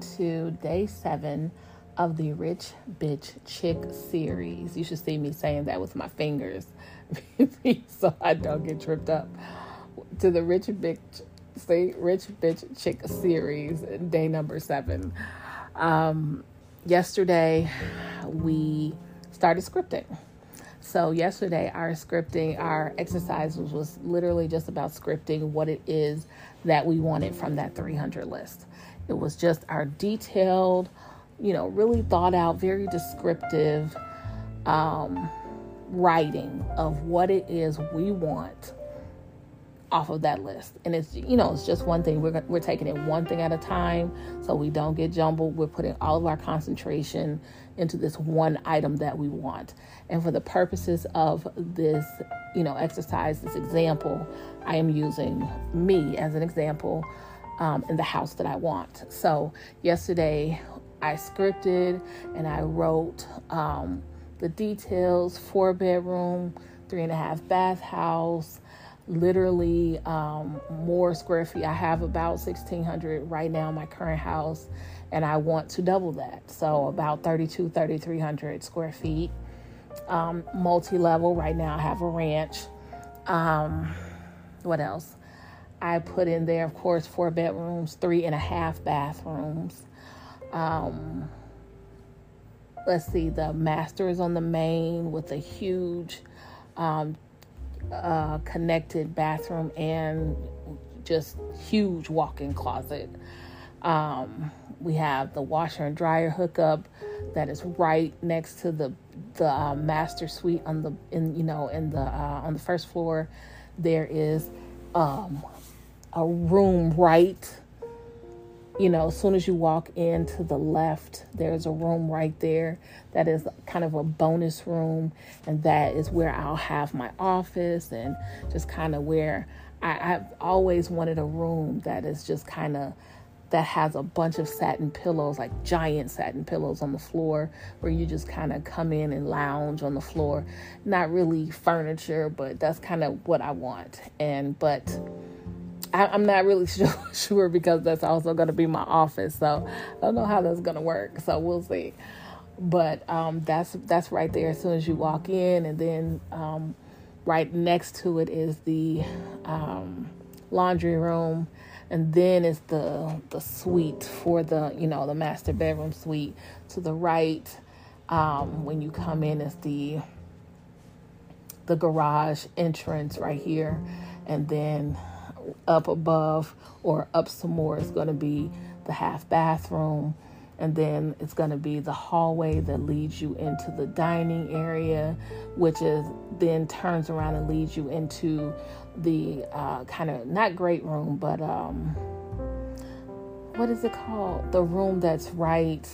To day seven of the Rich Bitch Chick series. You should see me saying that with my fingers so I don't get tripped up. To the Rich Bitch, say Rich Bitch Chick series, day number seven. Um, yesterday, we started scripting. So yesterday, our scripting, our exercises was literally just about scripting what it is that we wanted from that 300 list. It was just our detailed, you know, really thought out, very descriptive um, writing of what it is we want off of that list. And it's, you know, it's just one thing. We're, we're taking it one thing at a time so we don't get jumbled. We're putting all of our concentration into this one item that we want. And for the purposes of this, you know, exercise, this example, I am using me as an example um, in the house that I want. So yesterday I scripted and I wrote um, the details four bedroom, three and a half bath house literally um, more square feet. I have about 1,600 right now in my current house, and I want to double that. So about 32, 3,300 square feet. Um, Multi level, right now I have a ranch. Um, what else? I put in there, of course, four bedrooms, three and a half bathrooms. Um, let's see, the master is on the main with a huge um, uh, connected bathroom and just huge walk-in closet. Um, we have the washer and dryer hookup that is right next to the the uh, master suite on the in you know in the uh, on the first floor. There is um, a room right you know, as soon as you walk in to the left, there's a room right there that is kind of a bonus room, and that is where I'll have my office and just kind of where I, I've always wanted a room that is just kind of that has a bunch of satin pillows, like giant satin pillows on the floor, where you just kind of come in and lounge on the floor. Not really furniture, but that's kind of what I want. And, but, I, am not really sure, sure because that's also going to be my office. So I don't know how that's going to work. So we'll see. But um, that's that's right there as soon as you walk in, and then um, right next to it is the um, laundry room, and then it's the the suite for the you know the master bedroom suite. To the right, um, when you come in, is the the garage entrance right here, and then up above or up some more is going to be the half bathroom and then it's going to be the hallway that leads you into the dining area which is then turns around and leads you into the uh, kind of not great room but um, what is it called the room that's right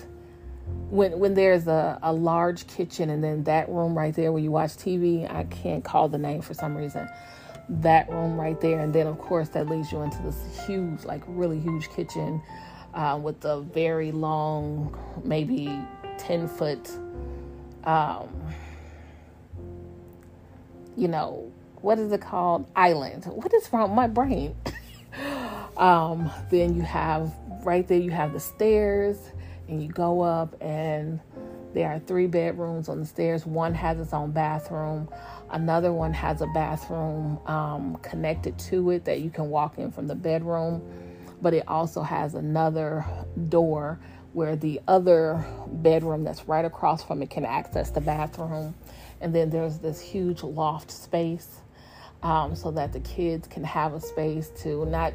when when there's a, a large kitchen and then that room right there where you watch tv i can't call the name for some reason that room right there. And then, of course, that leads you into this huge, like really huge kitchen uh, with a very long, maybe 10 foot, um, you know, what is it called? Island. What is wrong with my brain? um, then you have right there, you have the stairs, and you go up, and there are three bedrooms on the stairs. One has its own bathroom. Another one has a bathroom um, connected to it that you can walk in from the bedroom, but it also has another door where the other bedroom that's right across from it can access the bathroom. And then there's this huge loft space um, so that the kids can have a space to not,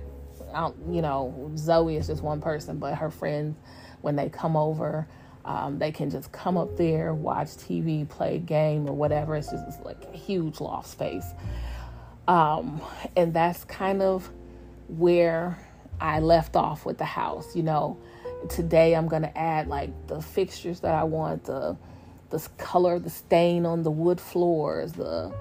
you know, Zoe is just one person, but her friends, when they come over, um, they can just come up there, watch TV, play a game, or whatever. It's just it's like a huge loft space. Um, and that's kind of where I left off with the house. You know, today I'm going to add like the fixtures that I want, the the color, the stain on the wood floors, the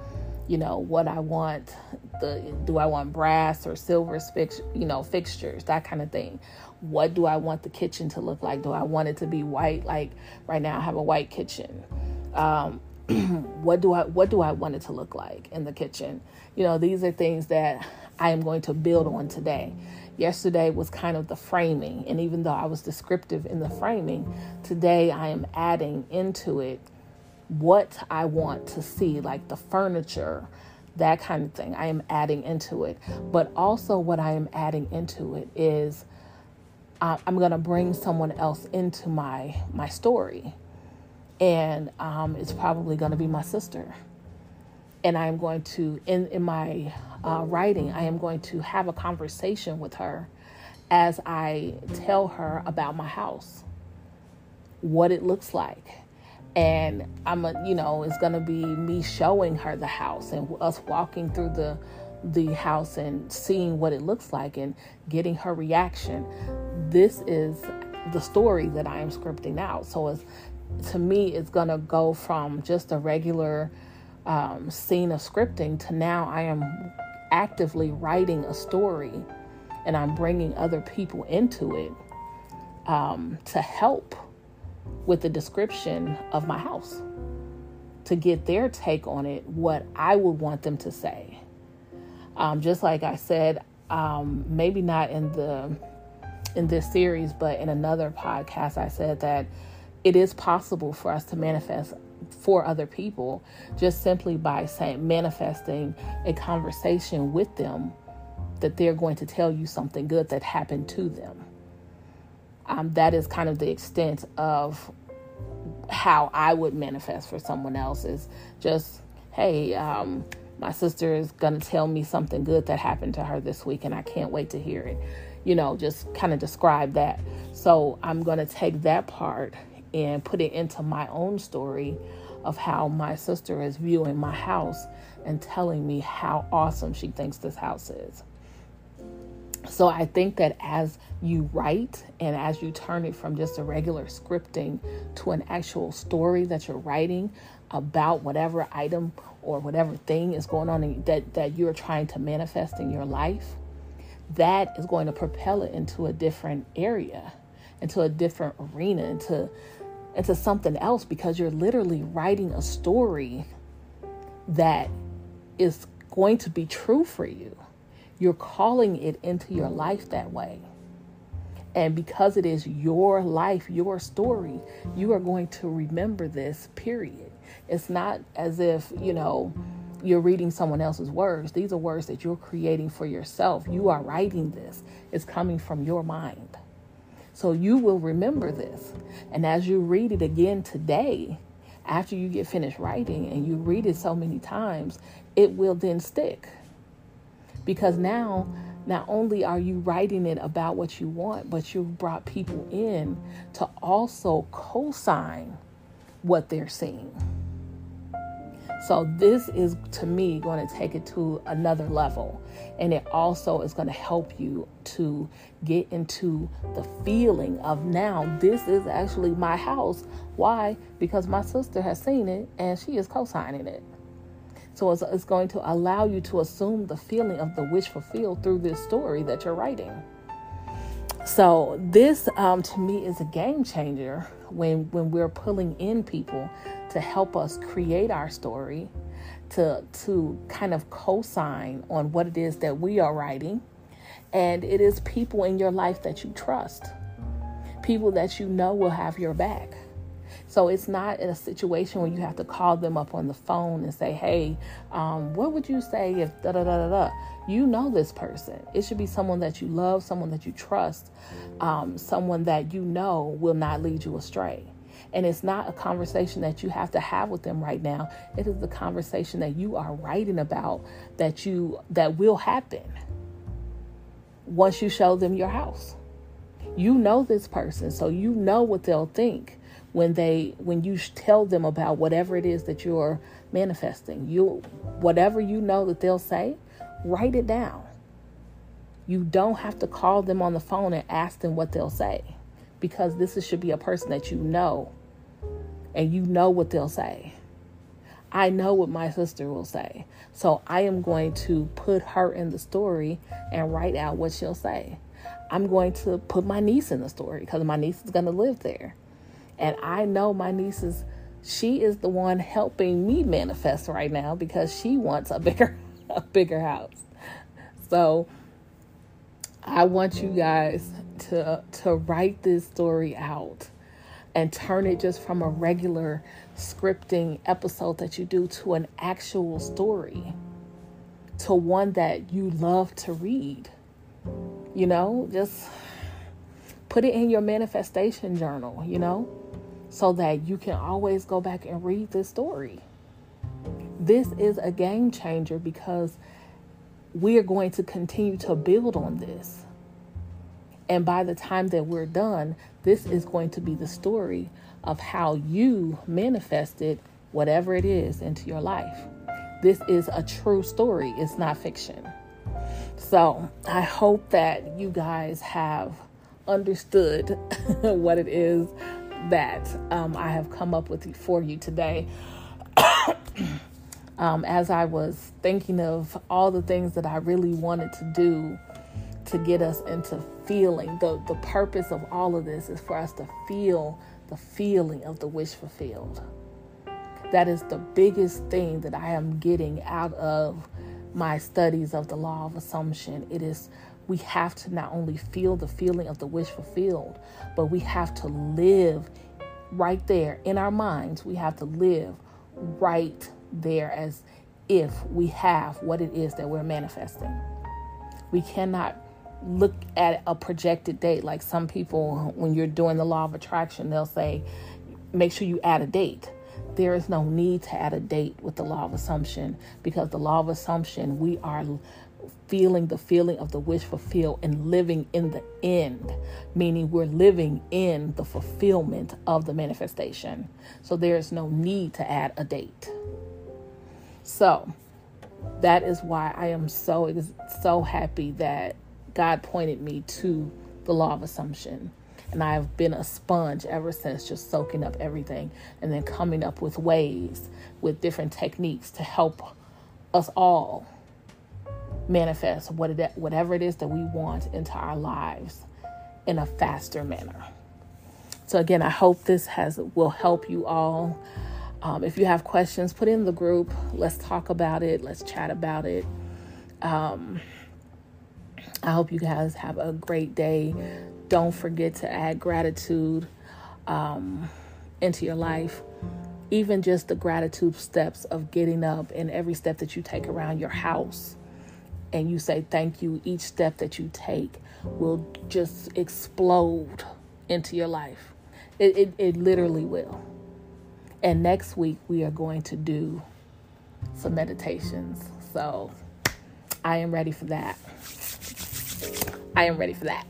you know what I want. The do I want brass or silver fix, you know fixtures, that kind of thing. What do I want the kitchen to look like? Do I want it to be white? Like right now, I have a white kitchen. Um, what do I what do I want it to look like in the kitchen? You know, these are things that I am going to build on today. Yesterday was kind of the framing, and even though I was descriptive in the framing, today I am adding into it what I want to see, like the furniture, that kind of thing. I am adding into it. But also, what I am adding into it is I'm going to bring someone else into my my story, and um, it's probably going to be my sister. And I am going to in in my uh, writing, I am going to have a conversation with her as I tell her about my house, what it looks like. And I'm a, you know, it's to be me showing her the house and us walking through the the house and seeing what it looks like and getting her reaction. This is the story that I am scripting out. So it's to me, it's to go from just a regular um, scene of scripting to now I am actively writing a story and I'm bringing other people into it um, to help with the description of my house, to get their take on it, what I would want them to say. Um, just like I said, um, maybe not in the in this series, but in another podcast, I said that it is possible for us to manifest for other people just simply by saying manifesting a conversation with them that they're going to tell you something good that happened to them. Um, that is kind of the extent of how I would manifest for someone else is just, hey, um, my sister is going to tell me something good that happened to her this week and I can't wait to hear it. You know, just kind of describe that. So I'm going to take that part and put it into my own story of how my sister is viewing my house and telling me how awesome she thinks this house is. So I think that as you write and as you turn it from just a regular scripting to an actual story that you're writing about whatever item or whatever thing is going on in, that that you're trying to manifest in your life, that is going to propel it into a different area, into a different arena, into into something else because you're literally writing a story that is going to be true for you. You're calling it into your life that way. And because it is your life, your story, you are going to remember this, period. It's not as if, you know, you're reading someone else's words. These are words that you're creating for yourself. You are writing this, it's coming from your mind. So you will remember this. And as you read it again today, after you get finished writing and you read it so many times, it will then stick. Because now, not only are you writing it about what you want, but you've brought people in to also co sign what they're seeing. So, this is to me going to take it to another level. And it also is going to help you to get into the feeling of now, this is actually my house. Why? Because my sister has seen it and she is co signing it. So, it's, it's going to allow you to assume the feeling of the wish fulfilled through this story that you're writing. So, this um, to me is a game changer when, when we're pulling in people to help us create our story, to to kind of co-sign on what it is that we are writing. And it is people in your life that you trust. People that you know will have your back. So it's not in a situation where you have to call them up on the phone and say, hey, um, what would you say if da da da da da? You know this person. It should be someone that you love, someone that you trust, um, someone that you know will not lead you astray. And it's not a conversation that you have to have with them right now. It is the conversation that you are writing about that you that will happen once you show them your house. You know this person, so you know what they'll think when they when you tell them about whatever it is that you're manifesting. You whatever you know that they'll say, write it down. You don't have to call them on the phone and ask them what they'll say because this should be a person that you know and you know what they'll say. I know what my sister will say. So I am going to put her in the story and write out what she'll say. I'm going to put my niece in the story because my niece is going to live there. And I know my niece is, she is the one helping me manifest right now because she wants a bigger, a bigger house. So I want you guys to to write this story out and turn it just from a regular scripting episode that you do to an actual story, to one that you love to read. You know, just put it in your manifestation journal, you know, so that you can always go back and read this story. This is a game changer because we are going to continue to build on this. And by the time that we're done, this is going to be the story of how you manifested whatever it is into your life. This is a true story, it's not fiction. So I hope that you guys have understood what it is that um, I have come up with for you today. um, as I was thinking of all the things that I really wanted to do to get us into feeling. The, the purpose of all of this is for us to feel the feeling of the wish fulfilled. That is the biggest thing that I am getting out of my studies of the law of assumption. It is we have to not only feel the feeling of the wish fulfilled, but we have to live right there in our minds. We have to live right there as if we have what it is that we're manifesting. We cannot look at a projected date. Like some people, when you're doing the law of attraction, they'll say, make sure you add a date. There is no need to add a date with the law of assumption because the law of assumption, we are feeling the feeling of the wish fulfilled and living in the end, meaning we're living in the fulfillment of the manifestation. So there is no need to add a date. So that is why I am so so happy that God pointed me to the law of assumption. And I've been a sponge ever since, just soaking up everything and then coming up with ways, with different techniques to help us all manifest whatever it is that we want into our lives in a faster manner. So again, I hope this has will help you all. Um, if you have questions, put in the group. Let's talk about it. Let's chat about it. Um, I hope you guys have a great day. Don't forget to add gratitude um, into your life. Even just the gratitude steps of getting up and every step that you take around your house and you say thank you, each step that you take will just explode into your life. It, it, it literally will. And next week, we are going to do some meditations. So I am ready for that. I am ready for that.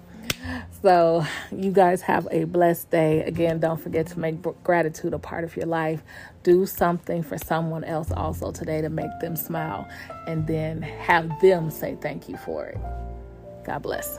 So, you guys have a blessed day. Again, don't forget to make gratitude a part of your life. Do something for someone else also today to make them smile and then have them say thank you for it. God bless.